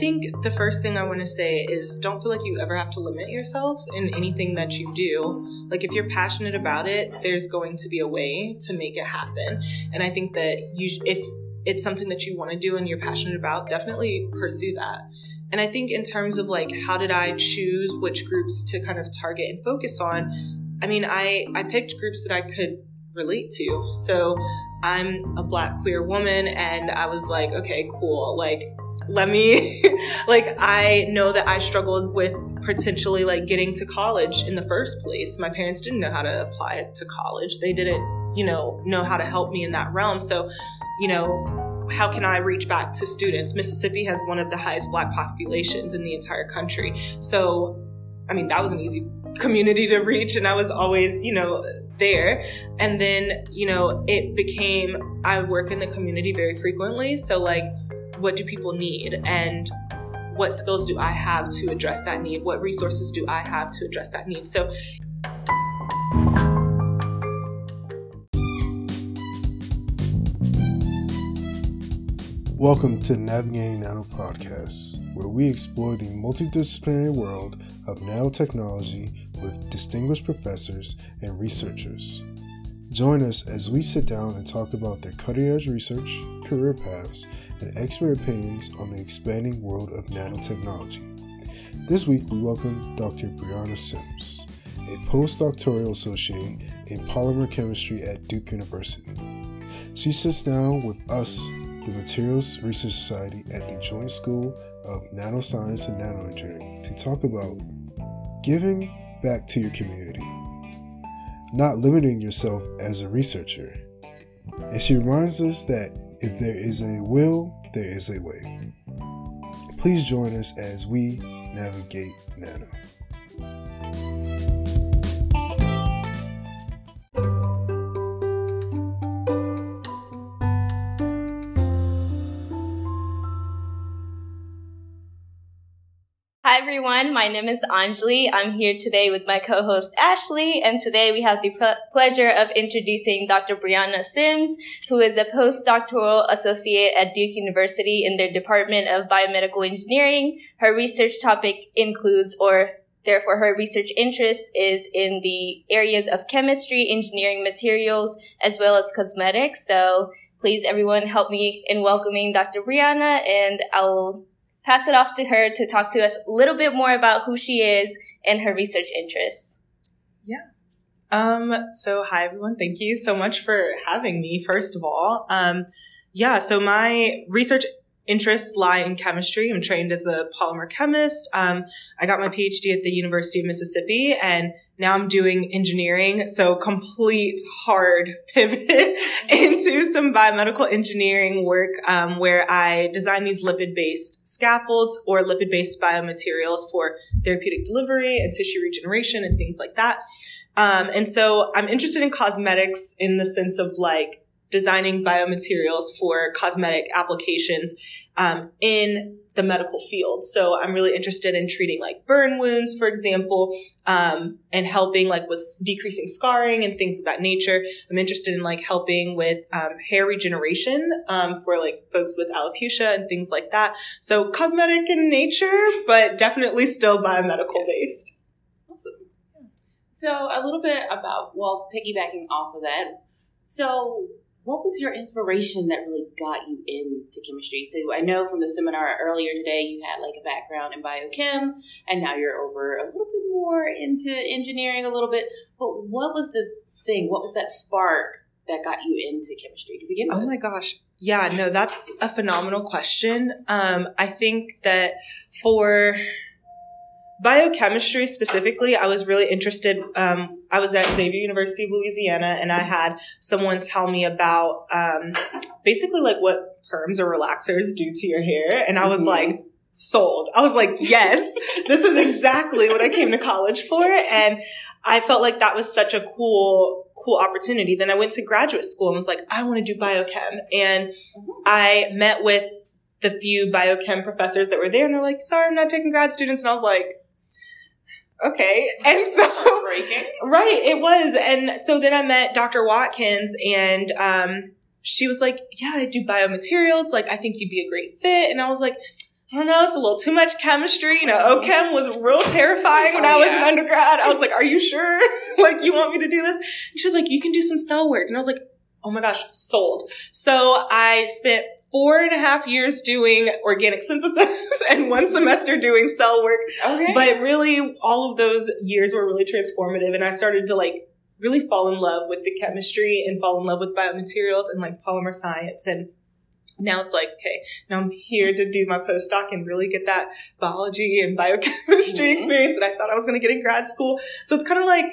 think the first thing I want to say is don't feel like you ever have to limit yourself in anything that you do. Like if you're passionate about it, there's going to be a way to make it happen. And I think that you if it's something that you want to do and you're passionate about, definitely pursue that. And I think in terms of like how did I choose which groups to kind of target and focus on, I mean, I I picked groups that I could relate to. So I'm a black queer woman and I was like, okay, cool. Like let me like I know that I struggled with potentially like getting to college in the first place. My parents didn't know how to apply to college. They didn't, you know, know how to help me in that realm. So, you know, how can I reach back to students? Mississippi has one of the highest black populations in the entire country. So, I mean, that was an easy community to reach and I was always, you know, there. And then, you know, it became I work in the community very frequently. So like what do people need and what skills do I have to address that need? What resources do I have to address that need? So Welcome to Navigating Nano Podcast, where we explore the multidisciplinary world of nanotechnology with distinguished professors and researchers. Join us as we sit down and talk about their cutting edge research, career paths, and expert opinions on the expanding world of nanotechnology. This week, we welcome Dr. Briana Simms, a postdoctoral associate in polymer chemistry at Duke University. She sits down with us, the Materials Research Society at the Joint School of Nanoscience and Nanoengineering, to talk about giving back to your community not limiting yourself as a researcher. And she reminds us that if there is a will, there is a way. Please join us as we navigate Nano. Everyone. My name is Anjali. I'm here today with my co-host Ashley, and today we have the pleasure of introducing Dr. Briana Simms, who is a postdoctoral associate at Duke University in their Department of Biomedical Engineering. Her research topic includes, or therefore her research interest is in the areas of chemistry, engineering materials, as well as cosmetics. So please everyone help me in welcoming Dr. Briana, and I'll pass it off to her to talk to us a little bit more about who she is and her research interests. Yeah. Um, so hi everyone. Thank you so much for having me, first of all. Um, yeah, so my research interests lie in chemistry. I'm trained as a polymer chemist. Um, I got my PhD at the University of Mississippi and now I'm doing engineering. So complete hard pivot into some biomedical engineering work, um, where I design these lipid based scaffolds or lipid based biomaterials for therapeutic delivery and tissue regeneration and things like that. Um, and so I'm interested in cosmetics in the sense of like designing biomaterials for cosmetic applications um, in the medical field. So I'm really interested in treating like burn wounds, for example, um, and helping like with decreasing scarring and things of that nature. I'm interested in like helping with um, hair regeneration um, for like folks with alopecia and things like that. So cosmetic in nature, but definitely still biomedical based. Awesome. So a little bit about well, piggybacking off of that. So what was your inspiration that really got you into chemistry? So I know from the seminar earlier today you had like a background in biochem and now you're over a little bit more into engineering a little bit. But what was the thing? What was that spark that got you into chemistry to begin with? Oh my gosh. Yeah, no, that's a phenomenal question. Um, I think that for biochemistry specifically, I was really interested. Um, I was at Xavier University of Louisiana, and I had someone tell me about um, basically like what perms or relaxers do to your hair, and I was mm-hmm. like sold. I was like, yes, this is exactly what I came to college for, and I felt like that was such a cool cool opportunity. Then I went to graduate school and was like, I want to do biochem, and mm-hmm. I met with the few biochem professors that were there and they're like, sorry, I'm not taking grad students. And I was like, okay. And so, right, it was. And so then I met Dr. Watkins and, um, she was like, yeah, I do biomaterials. Like, I think you'd be a great fit. And I was like, I don't know, it's a little too much chemistry. You know, OChem was real terrifying when Oh, I was yeah. an undergrad. I was like, are you sure? like, you want me to do this? And she was like, you can do some cell work. And I was like, oh my gosh, sold. So I spent four and a half years doing organic synthesis and one semester doing cell work. Okay. But really, all of those years were really transformative. And I started to like really fall in love with the chemistry and fall in love with biomaterials and like polymer science. And now it's like, okay, now I'm here to do my postdoc and really get that biology and biochemistry Mhm. experience that I thought I was going to get in grad school. So it's kind of like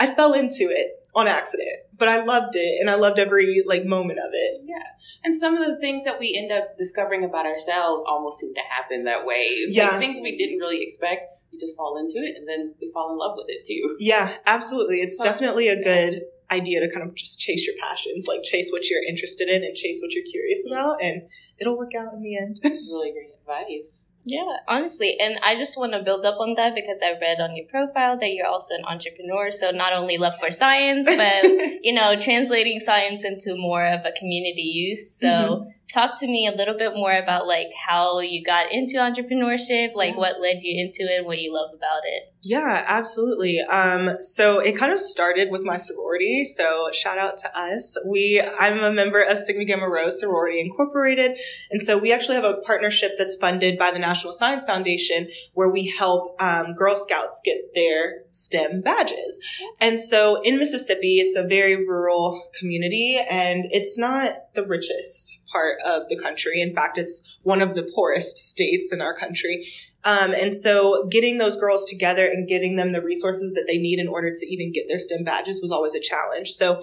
I fell into it on accident, but I loved it and I loved every like moment of it. Yeah. And some of the things that we end up discovering about ourselves almost seem to happen that way. It's Yeah. like things we didn't really expect. We just fall into it and then we fall in love with it too. Yeah, absolutely. It's So- definitely a good idea to kind of just chase your passions, like chase what you're interested in and chase what you're curious about, and it'll work out in the end. It's really great advice. Yeah, honestly. And I just want to build up on that because I read on your profile that you're also an entrepreneur. So not only love for science, but, you know, translating science into more of a community use. So Mm-hmm. Talk to me a little bit more about like how you got into entrepreneurship, like Yeah. what led you into it, what you love about it. Yeah, absolutely. Um, so it kind of started with my sorority. So shout out to us. We, I'm a member of Sigma Gamma Rho Sorority Incorporated. And so we actually have a partnership that's funded by the National Science Foundation where we help, um, Girl Scouts get their STEM badges. And so in Mississippi, it's a very rural community and it's not the richest part of the country. In fact, it's one of the poorest states in our country. Um, and so getting those girls together and getting them the resources that they need in order to even get their STEM badges was always a challenge. So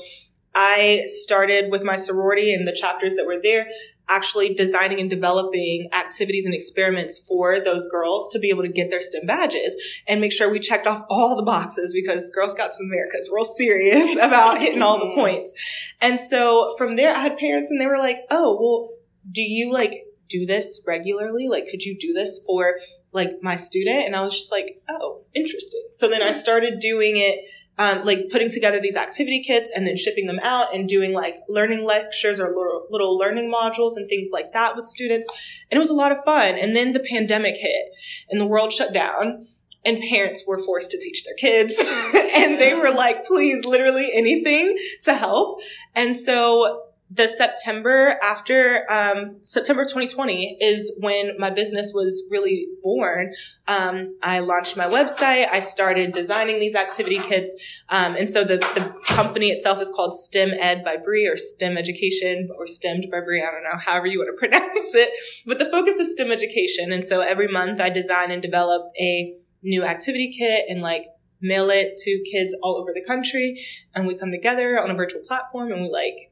I started with my sorority and the chapters that were there, actually designing and developing activities and experiments for those girls to be able to get their STEM badges and make sure we checked off all the boxes because Girl Scouts of America is real serious about hitting all the mm-hmm. points. And so from there, I had parents and they were like, oh, well, do you like do this regularly? Like, could you do this for like my student? And I was just like, oh, interesting. So then I hmm. started doing it, um, like putting together these activity kits and then shipping them out and doing like learning lectures or little, little learning modules and things like that with students. And it was a lot of fun. And then the pandemic hit and the world shut down and parents were forced to teach their kids and they were like, please, literally anything to help. And so the September after um, September 2020 is when my business was really born. Um, I launched my website. I started designing these activity kits, um, and so the the company itself is called STEM Ed by Bree or STEM Education or STEMmed by Bree. I don't know, however you want to pronounce it, but the focus is STEM education. And so every month I design and develop a new activity kit and like mail it to kids all over the country, and we come together on a virtual platform and we like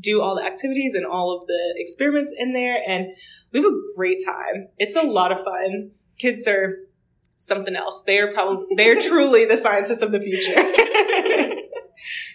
do all the activities and all of the experiments in there and we have a great time. It's a lot of fun. Kids are something else. They are probably they're truly the scientists of the future.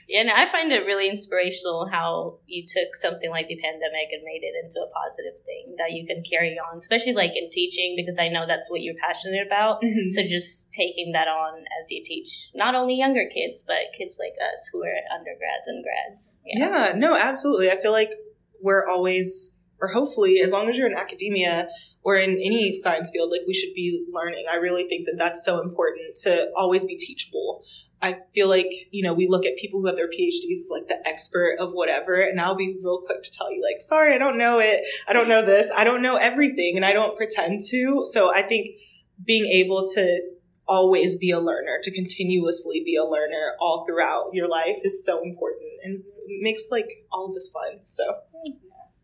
Yeah, and I find it really inspirational how you took something like the pandemic and made it into a positive thing that you can carry on, especially like in teaching, because I know that's what you're passionate about. Mhm. So just taking that on as you teach not only younger kids, but kids like us who are undergrads and grads. Yeah, no, absolutely. I feel like we're always, or hopefully, as long as you're in academia or in any science field, like we should be learning. I really think that that's so important to always be teachable. I feel like, you know, we look at people who have their PhDs as like the expert of whatever, and I'll be real quick to tell you, like, sorry, I don't know it. I don't know this. I don't know everything, and I don't pretend to. So I think being able to always be a learner, to continuously be a learner all throughout your life is so important and makes like all of this fun. So yeah.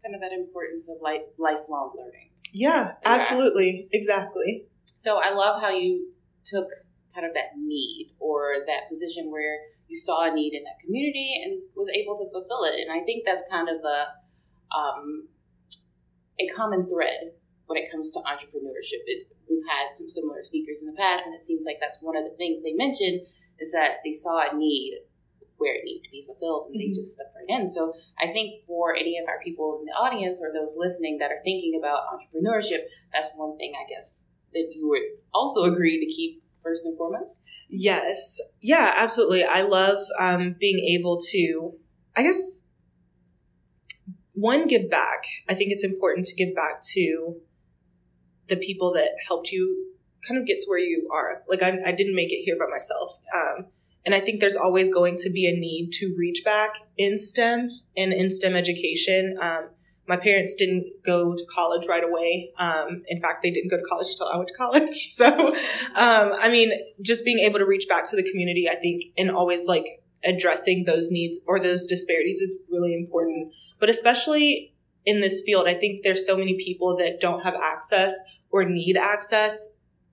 Kind of that importance of like lifelong learning. yeah, absolutely. Exactly. So I love how you took kind of that need or that position where you saw a need in that community and was able to fulfill it. And I think that's kind of a um, a common thread when it comes to entrepreneurship. It, we've had some similar speakers in the past, and it seems like that's one of the things they mentioned is that they saw a need where it needed to be fulfilled, and they Mhm. just stepped right in. So I think for any of our people in the audience or those listening that are thinking about entrepreneurship, that's one thing I guess that you would also agree to keep first and foremost. Yes. Yeah, absolutely. I love um, being able to, I guess, one, give back. I think it's important to give back to the people that helped you kind of get to where you are. Like I, I didn't make it here by myself. Um, and I think there's always going to be a need to reach back in STEM and in STEM education. Um, my parents didn't go to college right away. Um, in fact, they didn't go to college until I went to college. So, um, I mean, just being able to reach back to the community, I think, and always like addressing those needs or those disparities is really important. But especially in this field, I think there's so many people that don't have access or need access.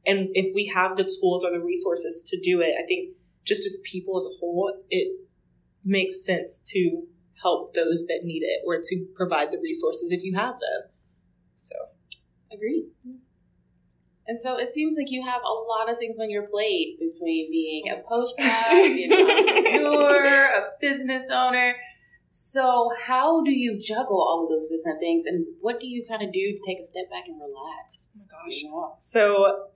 And if we have the tools or the resources to do it, I think just as people as a whole, it makes sense to help those that need it or to provide the resources if you have them. So, agreed. And so it seems like you have a lot of things on your plate between being a postdoc, being an entrepreneur, a business owner. So, how do you juggle all of those different things, and what do you kind of do to take a step back and relax? Oh my gosh! Yeah. So,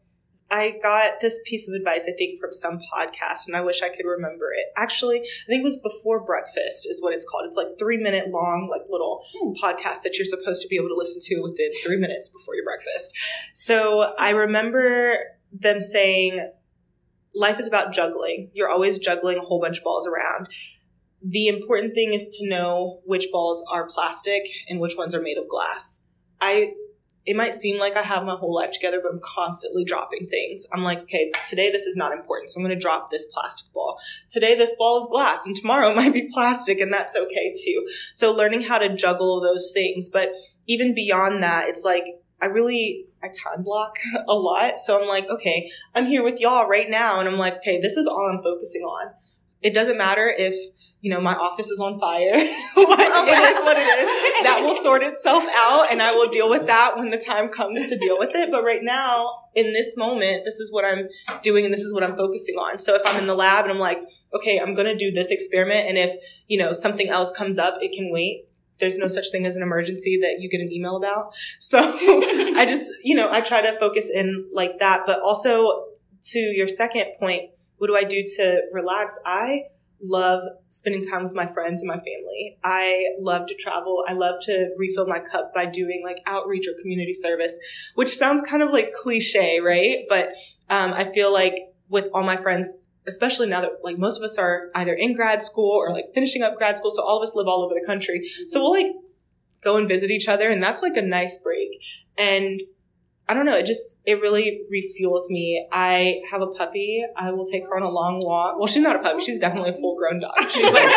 I got this piece of advice, I think, from some podcast, and I wish I could remember it. Actually, I think it was Before Breakfast, is what it's called. It's like three minute long, like little hmm. podcast that you're supposed to be able to listen to within three minutes before your breakfast. So I remember them saying, life is about juggling. You're always juggling a whole bunch of balls around. The important thing is to know which balls are plastic and which ones are made of glass. I it might seem like I have my whole life together, but I'm constantly dropping things. I'm like, okay, today this is not important, so I'm to drop this plastic ball. Today this ball is glass, and tomorrow it might be plastic, and that's okay too. So learning how to juggle those things. But even beyond that, it's like, I really, I time block a lot. So I'm like, okay, I'm here with y'all right now, and I'm like, okay, this is all I'm focusing on. It doesn't matter if you know, my office is on fire. oh, it is what it is. That will sort itself out and I will deal with that when the time comes to deal with it. But right now, in this moment, this is what I'm doing and this is what I'm focusing on. So if I'm in the lab and I'm like, okay, I'm going to do this experiment. And if, you know, something else comes up, it can wait. There's no such thing as an emergency that you get an email about. So I just, you know, I try to focus in like that. But also to your second point, what do I do to relax? I, love spending time with my friends and my family. I love to travel. I love to refill my cup by doing like outreach or community service, which sounds kind of like cliche, right? But um, I feel like with all my friends, especially now that like most of us are either in grad school or like finishing up grad school, so all of us live all over the country. So we'll like go and visit each other, and that's like a nice break. And I don't know. It just, it really refuels me. I have a puppy. I will take her on a long walk. Well, she's not a puppy. She's definitely a oh. full grown dog. She's like,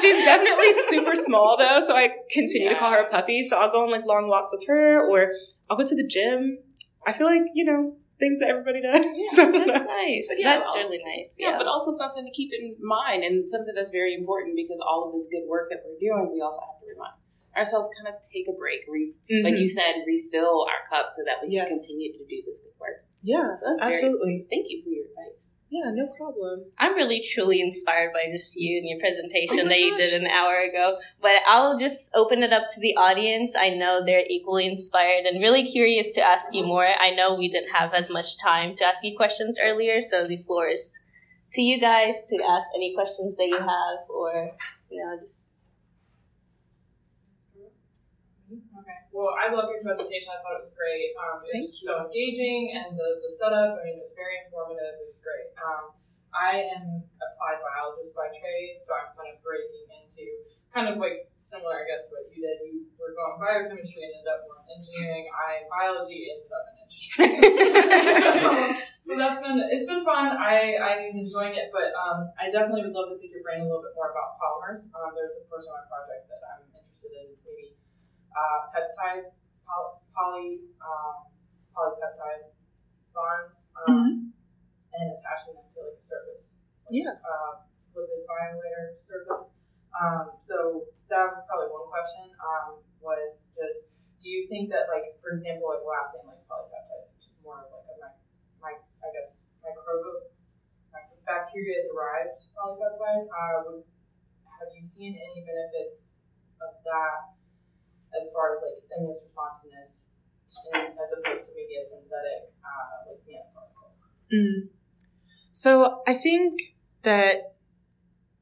she's definitely super small though. So I continue yeah. to call her a puppy. So I'll go on like long walks with her or I'll go to the gym. I feel like, you know, things that everybody does. Yeah, so, that's nice. Yeah, that's also, really nice. Yeah. yeah, but also something to keep in mind and something that's very important because all of this good work that we're doing, we also have to remind ourselves kind of take a break, re- mm-hmm. like you said, refill our cup so that we yes. can continue to do this good work. Yeah, so absolutely. Very, thank you for your advice. Yeah, no problem. I'm really truly inspired by just you and your presentation oh that you did an hour ago. But I'll just open it up to the audience. I know they're equally inspired and really curious to ask you more. I know we didn't have as much time to ask you questions earlier, so the floor is to you guys to ask any questions that you have or, you know, just Well, I love your presentation. I thought it was great. Um, it Thank was you. so engaging, and the, the setup. I mean, it was very informative. It was great. Um, I am applied biologist by trade, so I'm kind of breaking into kind of like similar, I guess, what you did. You were going biochemistry and ended up going engineering. I biology ended up in engineering. so that's been it's been fun. I I'm enjoying it, but um, I definitely would love to pick your brain a little bit more about polymers. Um, there's a portion of my project that I'm interested in maybe uh, peptide, poly, poly um, polypeptide bonds, um, mm-hmm. and attaching them to like a surface. Like, yeah. Uh, lipid bilayer surface. Um, so that was probably one question. Um, was just, do you think that like, for example, like elastin-like polypeptides, which is more of like a my, my I guess microbial bacteria derived polypeptide, uh, would, have you seen any benefits of that as far as like stimulus responsiveness as opposed to maybe a synthetic uh, like nanoparticle. Mm. So I think that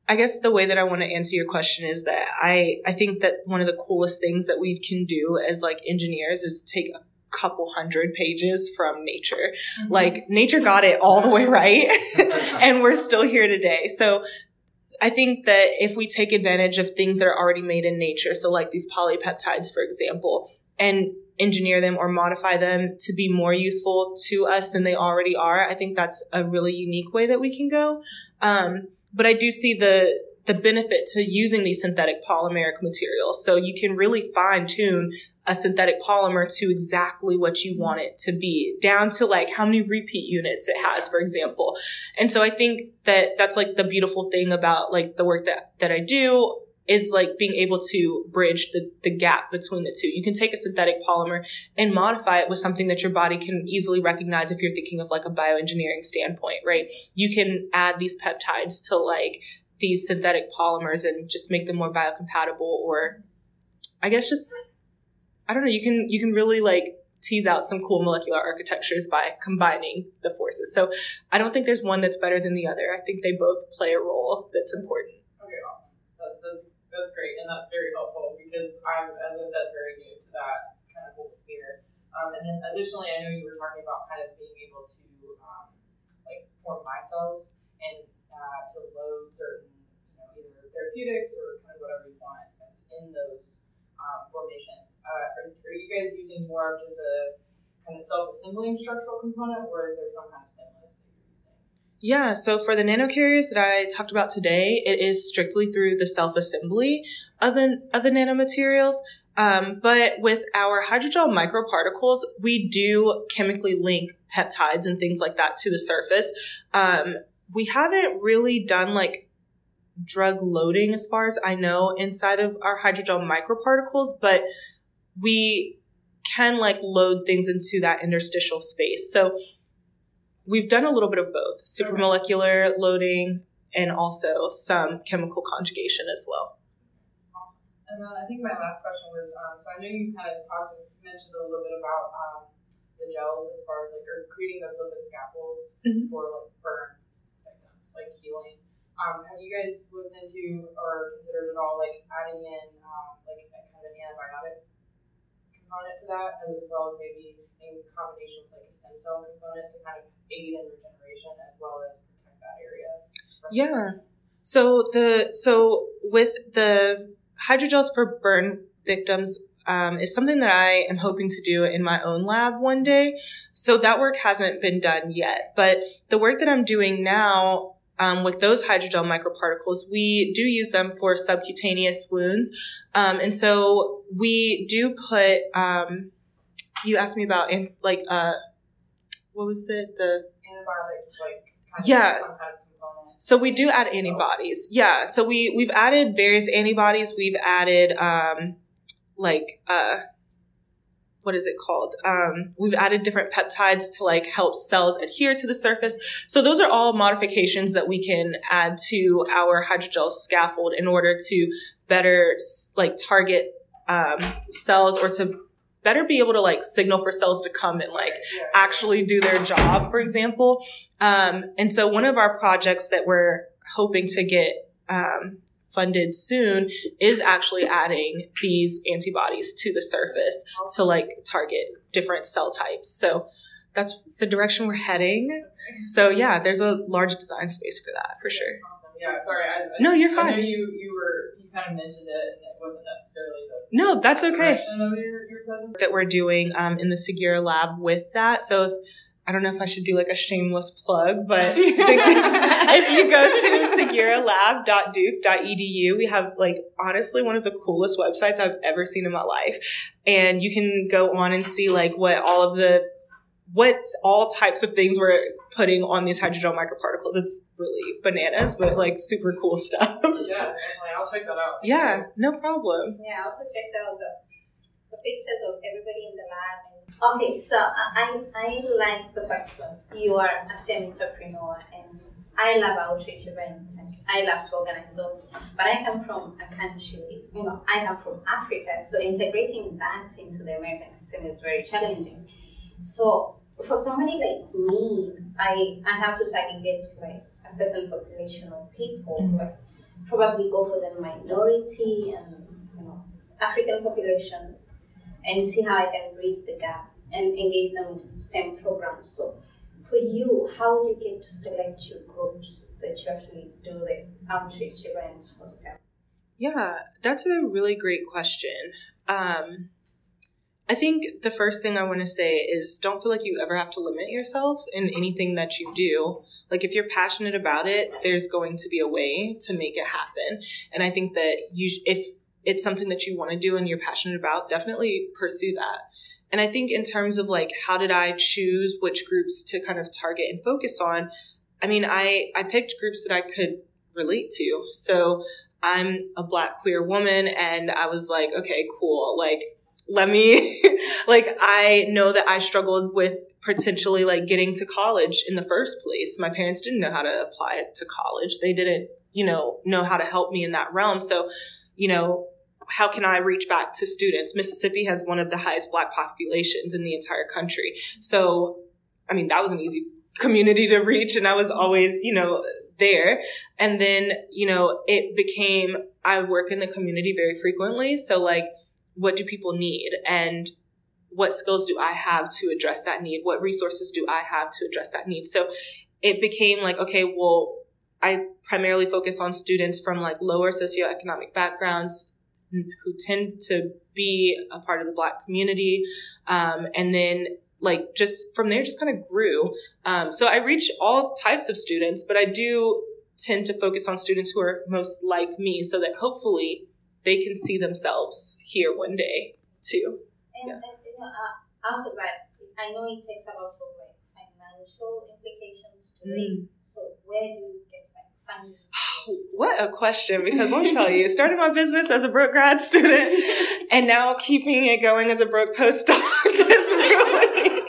I guess the way that I want to answer your question is that I I think that one of the coolest things that we can do as like engineers is take a couple hundred pages from nature. Mm-hmm. Like nature got it all the way right. and we're still here today. So I think that if we take advantage of things that are already made in nature, so like these polypeptides, for example, and engineer them or modify them to be more useful to us than they already are, I think that's a really unique way that we can go. Um, but I do see the the benefit to using these synthetic polymeric materials. So you can really fine tune a synthetic polymer to exactly what you want it to be, down to like how many repeat units it has, for example. And so I think that that's like the beautiful thing about like the work that, that I do is like being able to bridge the, the gap between the two. You can take a synthetic polymer and modify it with something that your body can easily recognize if you're thinking of like a bioengineering standpoint, right? You can add these peptides to like these synthetic polymers and just make them more biocompatible or I guess just I don't know, you can you can really like tease out some cool molecular architectures by combining the forces. So I don't think there's one that's better than the other. I think they both play a role that's important. Okay, awesome. That, that's that's great and that's very helpful because I'm as I said very new to that kind of whole sphere. Um, and then additionally, I know you were talking about kind of being able to um, like form micelles and uh, to load certain, you know, either therapeutics or kind of whatever you want in those um, formations. Uh, are, are you guys using more of just a kind of self-assembling structural component, or is there some kind of stimulus? Yeah, so for the nanocarriers that I talked about today, it is strictly through the self-assembly of the, of the nanomaterials. Um, but with our hydrogel microparticles, we do chemically link peptides and things like that to the surface. Um, we haven't really done like drug loading as far as I know inside of our hydrogel microparticles, but we can like load things into that interstitial space. So we've done a little bit of both supramolecular loading and also some chemical conjugation as well. Awesome. And then I think my last question was um, so I know you kind of talked and mentioned a little bit about um, the gels as far as like or creating those lipid scaffolds mm-hmm. for like burn like healing. Um, have you guys looked into or considered at all like adding in um, like a kind of an antibiotic component to that, as well as maybe in combination with like a stem cell component to kind of aid in regeneration as well as protect that area? Yeah. So the so with the hydrogels for burn victims, um, is something that I am hoping to do in my own lab one day. So that work hasn't been done yet, but the work that I'm doing now um, with those hydrogel microparticles, we do use them for subcutaneous wounds. Um, and so we do put, um, you asked me about, in, like, uh, what was it? The antibiotic, like, yeah. so we do add antibodies. Yeah. So we, we've added various antibodies. We've added, um, like, uh, what is it called? Um, we've added different peptides to like help cells adhere to the surface. So those are all modifications that we can add to our hydrogel scaffold in order to better like target um, cells or to better be able to like signal for cells to come and like actually do their job, for example. Um, and so one of our projects that we're hoping to get um, funded soon is actually adding these antibodies to the surface to like target different cell types. So that's the direction we're heading. So yeah, there's a large design space for that for sure. Awesome. Yeah, sorry. I, I, no, you're fine. I know you you were you kind of mentioned it, and it wasn't necessarily the no. That's okay. Your, your that we're doing um, in the Segura lab with that. So if I don't know if I should do like a shameless plug, but if you go to seguralab.duke.edu, we have like honestly one of the coolest websites I've ever seen in my life. And you can go on and see like what all of the, what all types of things we're putting on these hydrogel microparticles. It's really bananas, but like super cool stuff. Yeah, definitely. I'll check that out. Yeah, no problem. Yeah, I also checked out the, the pictures of everybody in the lab Okay, so I, I like the fact that you are a STEM entrepreneur and I love outreach events and I love to organize those. But I come from a country, you know, I come from Africa, so integrating that into the American system is very challenging. So for somebody like me, I, I have to segregate like a certain population of people, mm-hmm. like probably go for the minority and you know African population and see how I can bridge the gap and engage them in STEM programs. So, for you, how do you get to select your groups that you actually do the outreach events for STEM? Yeah, that's a really great question. Um, I think the first thing I want to say is don't feel like you ever have to limit yourself in anything that you do. Like if you're passionate about it, there's going to be a way to make it happen. And I think that you if it's something that you want to do and you're passionate about, definitely pursue that. And I think in terms of like how did I choose which groups to kind of target and focus on, I mean, I I picked groups that I could relate to. So I'm a black queer woman and I was like, okay, cool. Like let me like I know that I struggled with potentially like getting to college in the first place. My parents didn't know how to apply it to college. They didn't, you know, know how to help me in that realm. So, you know, how can I reach back to students? Mississippi has one of the highest black populations in the entire country. So, I mean, that was an easy community to reach and I was always, you know, there. And then, you know, it became I work in the community very frequently. So like what do people need and what skills do I have to address that need? What resources do I have to address that need? So it became like, okay, well, I primarily focus on students from like lower socioeconomic backgrounds who tend to be a part of the black community. Um, and then like just from there, just kind of grew. Um, so I reach all types of students, but I do tend to focus on students who are most like me so that hopefully they can see themselves here one day too. And, yeah. and you know, uh, also that I know it takes a lot of like financial implications to mm. it. So where do you like funding? What a question! Because let me tell you, started my business as a broke grad student, and now keeping it going as a broke postdoc is really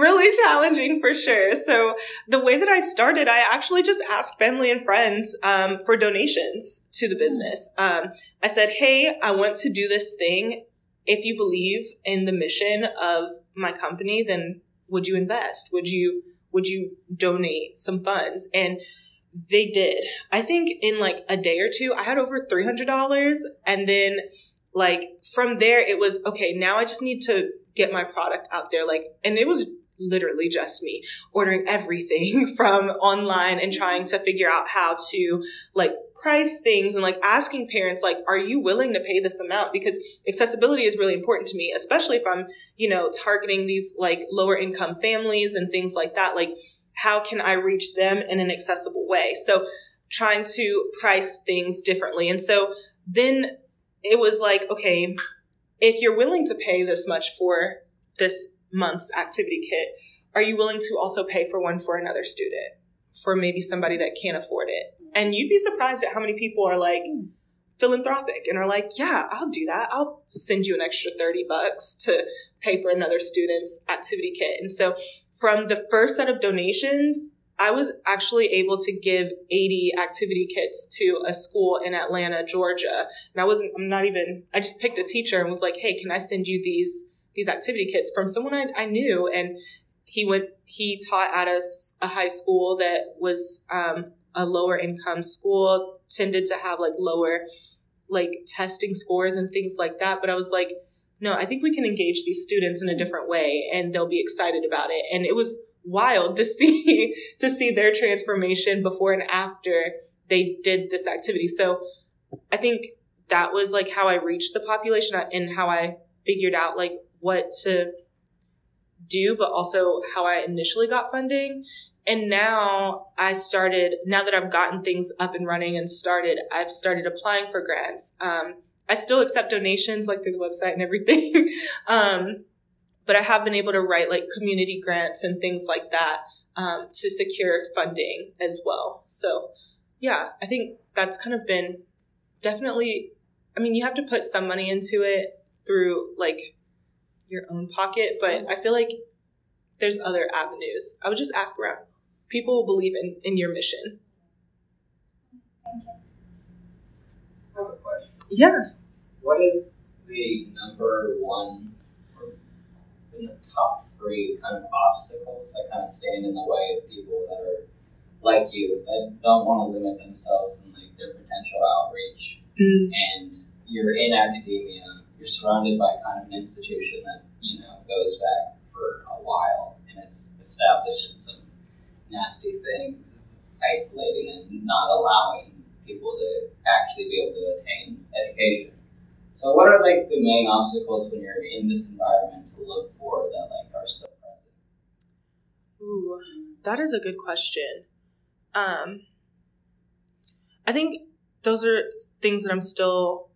really challenging for sure. So the way that I started, I actually just asked family and friends um, for donations to the business. Um, I said, "Hey, I want to do this thing. If you believe in the mission of my company, then would you invest? Would you would you donate some funds?" And they did. I think in like a day or two, I had over three hundred dollars, and then like from there, it was okay. Now I just need to get my product out there. Like, and it was literally just me ordering everything from online and trying to figure out how to like price things and like asking parents like are you willing to pay this amount because accessibility is really important to me especially if i'm you know targeting these like lower income families and things like that like how can i reach them in an accessible way so trying to price things differently and so then it was like okay if you're willing to pay this much for this month's activity kit, are you willing to also pay for one for another student, for maybe somebody that can't afford it? And you'd be surprised at how many people are like philanthropic and are like, yeah, I'll do that. I'll send you an extra 30 bucks to pay for another student's activity kit. And so from the first set of donations, I was actually able to give 80 activity kits to a school in Atlanta, Georgia. And I wasn't, I'm not even, I just picked a teacher and was like, hey, can I send you these these activity kits from someone I, I knew, and he went he taught at a, a high school that was um, a lower income school, tended to have like lower like testing scores and things like that. But I was like, no, I think we can engage these students in a different way, and they'll be excited about it. And it was wild to see to see their transformation before and after they did this activity. So I think that was like how I reached the population and how I figured out like what to do, but also how I initially got funding. And now I started, now that I've gotten things up and running and started, I've started applying for grants. Um, I still accept donations like through the website and everything. um, but I have been able to write like community grants and things like that um, to secure funding as well. So, yeah, I think that's kind of been definitely, I mean, you have to put some money into it through like your own pocket, but I feel like there's other avenues. I would just ask around. People will believe in, in your mission. I have a question. Yeah. What is the number one or the top three kind of obstacles that kind of stand in the way of people that are like you that don't want to limit themselves and like their potential outreach mm. and you're in academia you're surrounded by kind of an institution that you know goes back for a while and it's establishing some nasty things, isolating and not allowing people to actually be able to attain education. So, what are like the main obstacles when you're in this environment to look for that like are still present? Ooh, that is a good question. Um, I think those are things that I'm still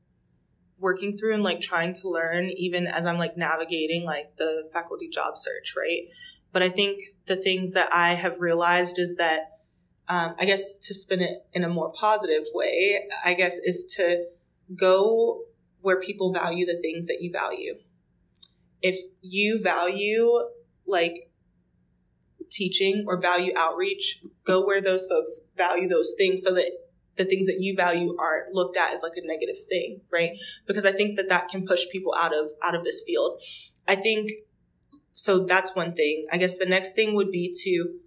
working through and like trying to learn even as I'm like navigating like the faculty job search, right? But I think the things that I have realized is that um, I guess to spin it in a more positive way, I guess is to go where people value the things that you value. If you value like teaching or value outreach, go where those folks value those things so that the things that you value aren't looked at as like a negative thing, right? Because I think that that can push people out of out of this field. I think so that's one thing. I guess the next thing would be to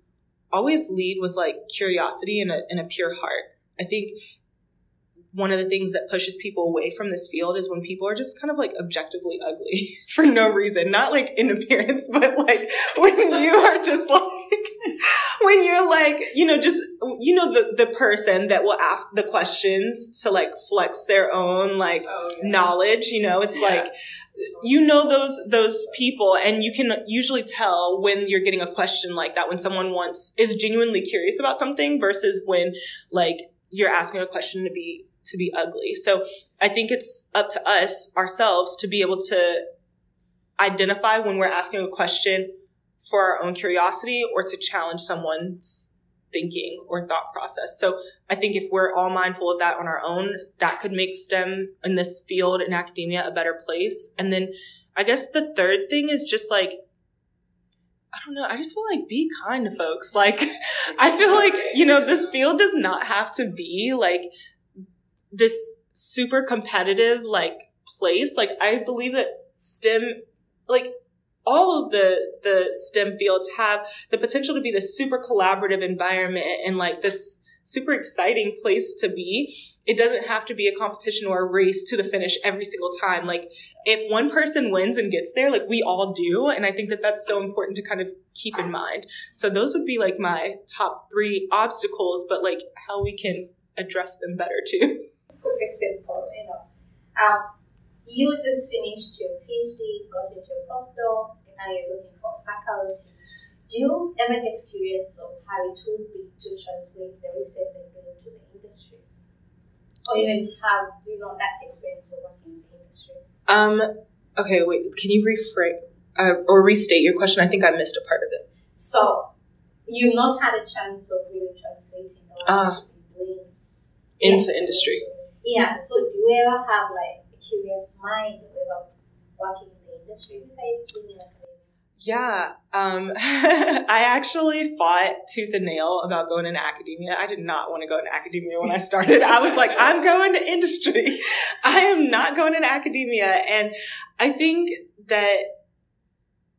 always lead with like curiosity and a, and a pure heart. I think one of the things that pushes people away from this field is when people are just kind of like objectively ugly for no reason. Not like in appearance, but like when you are just like, when you're like, you know, just, you know, the, the person that will ask the questions to like flex their own like oh, yeah. knowledge, you know, it's yeah. like, you know those those people and you can usually tell when you're getting a question like that when someone wants is genuinely curious about something versus when like you're asking a question to be to be ugly. So I think it's up to us ourselves to be able to identify when we're asking a question for our own curiosity or to challenge someone's thinking or thought process. So I think if we're all mindful of that on our own, that could make STEM in this field in academia a better place. And then I guess the third thing is just like, I don't know. I just feel like be kind to folks. Like, I feel like, you know, this field does not have to be like this super competitive like place. Like I believe that STEM, like all of the the STEM fields have the potential to be this super collaborative environment and like this super exciting place to be. It doesn't have to be a competition or a race to the finish every single time. Like if one person wins and gets there, like we all do. And I think that that's so important to kind of keep in mind. So those would be like my top three obstacles, but like how we can address them better too. It's simple, you know. Um, you just finished your PhD, got into your postdoc, and now you're looking for faculty. Do you ever get curious of how it would be to translate the research that you do into the industry? Or even have you know that experience of working in the industry? Um, okay, wait, can you rephrase uh, or restate your question? I think I missed a part of it. So, you've not had a chance of really translating the uh, into industry. Yeah. So do you ever have like a curious mind about working in the industry besides being? Yeah, um, I actually fought tooth and nail about going into academia. I did not want to go into academia when I started. I was like, I'm going to industry. I am not going into academia. And I think that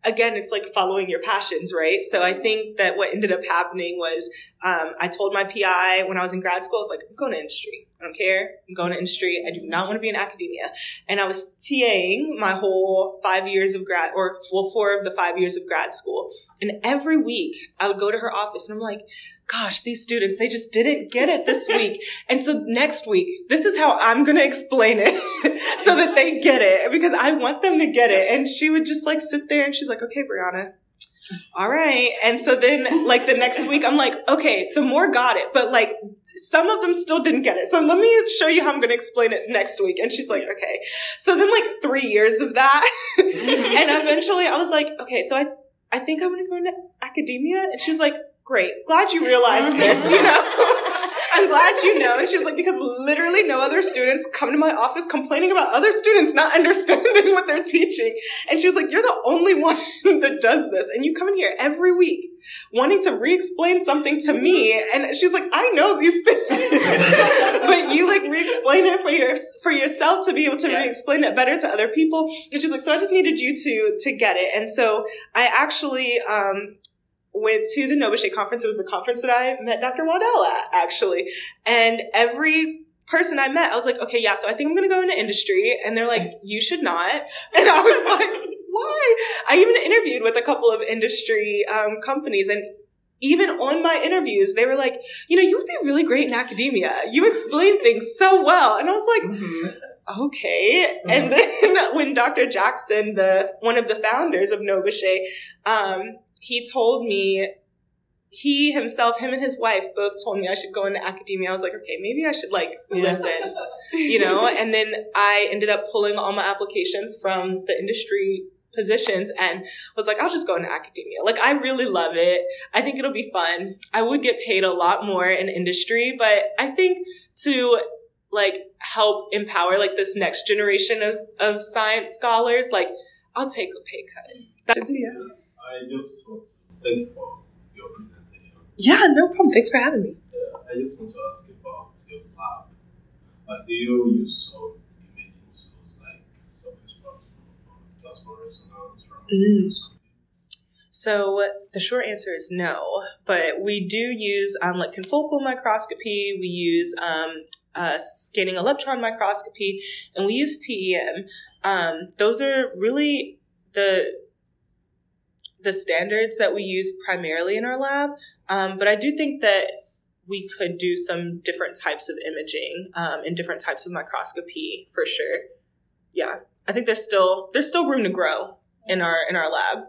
again, it's like following your passions, right? So I think that what ended up happening was um, I told my PI when I was in grad school, I was like, I'm going to industry. I don't care. I'm going to industry. I do not want to be in academia. And I was TAing my whole five years of grad, or well, four of the five years of grad school. And every week I would go to her office and I'm like, gosh, these students, they just didn't get it this week. and so next week, this is how I'm going to explain it so that they get it because I want them to get it. And she would just like sit there and she's like, okay, Briana, all right. And so then like the next week, I'm like, okay, so more got it, but like some of them still didn't get it. So let me show you how I'm going to explain it next week. And she's like, okay. So then like three years of that. Mm-hmm. and eventually I was like, okay, so I, I think I want to go into academia. And she's like, great. Glad you realized this, you know? I'm glad you know. And she was like, because literally no other students come to my office complaining about other students not understanding what they're teaching. And she was like, you're the only one that does this. And you come in here every week wanting to re-explain something to me. And she's like, I know these things, but you like re-explain it for your, for yourself to be able to yeah. re-explain it better to other people. And she's like, so I just needed you to, to get it. And so I actually, um, went to the NOBCChE conference. It was the conference that I met Dr. Waddell at, actually. And every person I met, I was like, okay, yeah, so I think I'm going to go into industry. And they're like, you should not. And I was like, why? I even interviewed with a couple of industry um, companies and even on my interviews, they were like, you know, you would be really great in academia. You explain things so well. And I was like, mm-hmm. okay. Mm-hmm. And then when Dr. Jackson, the one of the founders of NOBCChE, um, he told me he himself, him and his wife both told me I should go into academia. I was like, okay, maybe I should like listen, you know? And then I ended up pulling all my applications from the industry positions and was like, I'll just go into academia. Like, I really love it. I think it'll be fun. I would get paid a lot more in industry, but I think to like help empower like this next generation of, of science scholars, like I'll take a pay cut. That's, yeah. I just want to thank you for your presentation. Yeah, no problem. Thanks for having me. Yeah, I just want to ask about your lab. Like, do you use some Mm. So the short answer is no, but we do use um, like confocal microscopy. We use um, uh, scanning electron microscopy, and we use TEM. Um, those are really the the standards that we use primarily in our lab. Um, but I do think that we could do some different types of imaging um, and different types of microscopy for sure. Yeah, I think there's still there's still room to grow in our in our lab.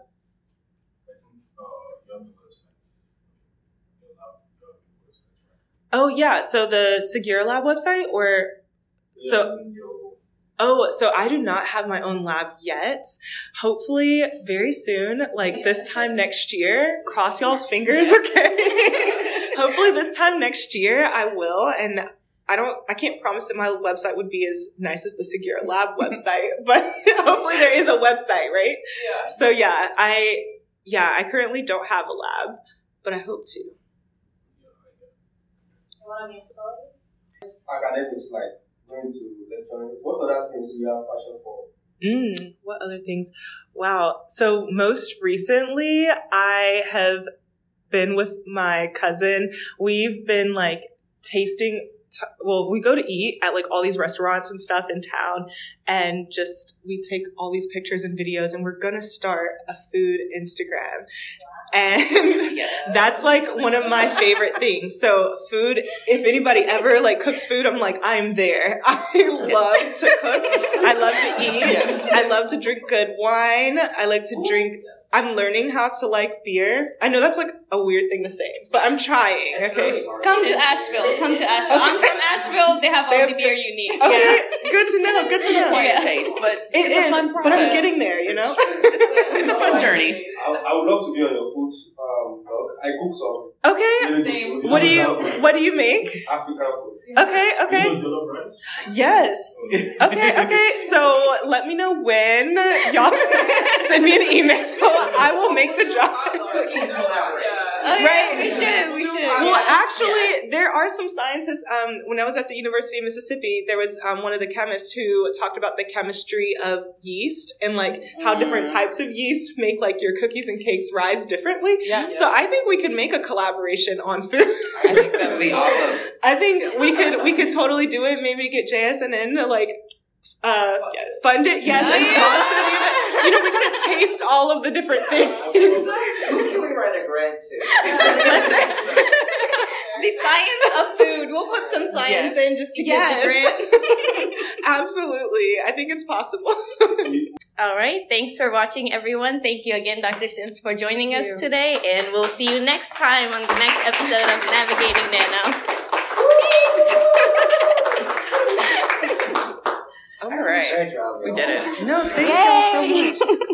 Oh yeah, so the Segura Lab website or so Oh, so I do not have my own lab yet. Hopefully very soon, like this time next year. Cross y'all's fingers, okay? Hopefully this time next year I will and I don't, I can't promise that my website would be as nice as the Segura Lab website, but hopefully there is a website, right? Yeah. So yeah, I, yeah, I currently don't have a lab, but I hope to. Academics like What other things do you have passion for? Mm, what other things? Wow. So most recently, I have been with my cousin. We've been like tasting t- well, we go to eat at like all these restaurants and stuff in town, and just we take all these pictures and videos, and we're gonna start a food Instagram. And yes. that's like one of my favorite things. So food, if anybody ever like cooks food, I'm like, I'm there. I love to cook. I love to eat. Yes. I love to drink good wine. I like to drink I'm learning how to like beer. I know that's like a weird thing to say, but I'm trying. It's okay, really come to Asheville. Come to Asheville. Okay. I'm from Asheville. They have all they have the beer you need. Okay, yeah. good to know. Good to know. Quiet yeah. taste, but it it's is, But I'm getting there. You know, it's a fun journey. I, I, would love to be on your food um, blog. I cook some. Okay. Same. What do you What do you make? African food. Okay, okay. Yes. Okay, okay. So let me know when y'all send me an email. I will make the job. Oh, right. we should. We should. Well, actually, yeah. there are some scientists. Um, when I was at the University of Mississippi, there was um, one of the chemists who talked about the chemistry of yeast and like how different mm. types of yeast make like your cookies and cakes rise differently. Yeah. So I think we could make a collaboration on food. I think that'd be awesome. I think we could we could totally do it. Maybe get JSNN to like uh, yes. fund it, yes, and sponsor the event. You know, we gotta taste all of the different things. Who can we write a grant to? the science of food. We'll put some science yes. in just to yes. get the grant. Absolutely. I think it's possible. All right. Thanks for watching, everyone. Thank you again, Dr. Simms, for joining us today. And we'll see you next time on the next episode of Navigating Nano. Right. We did it. No, thank you so much.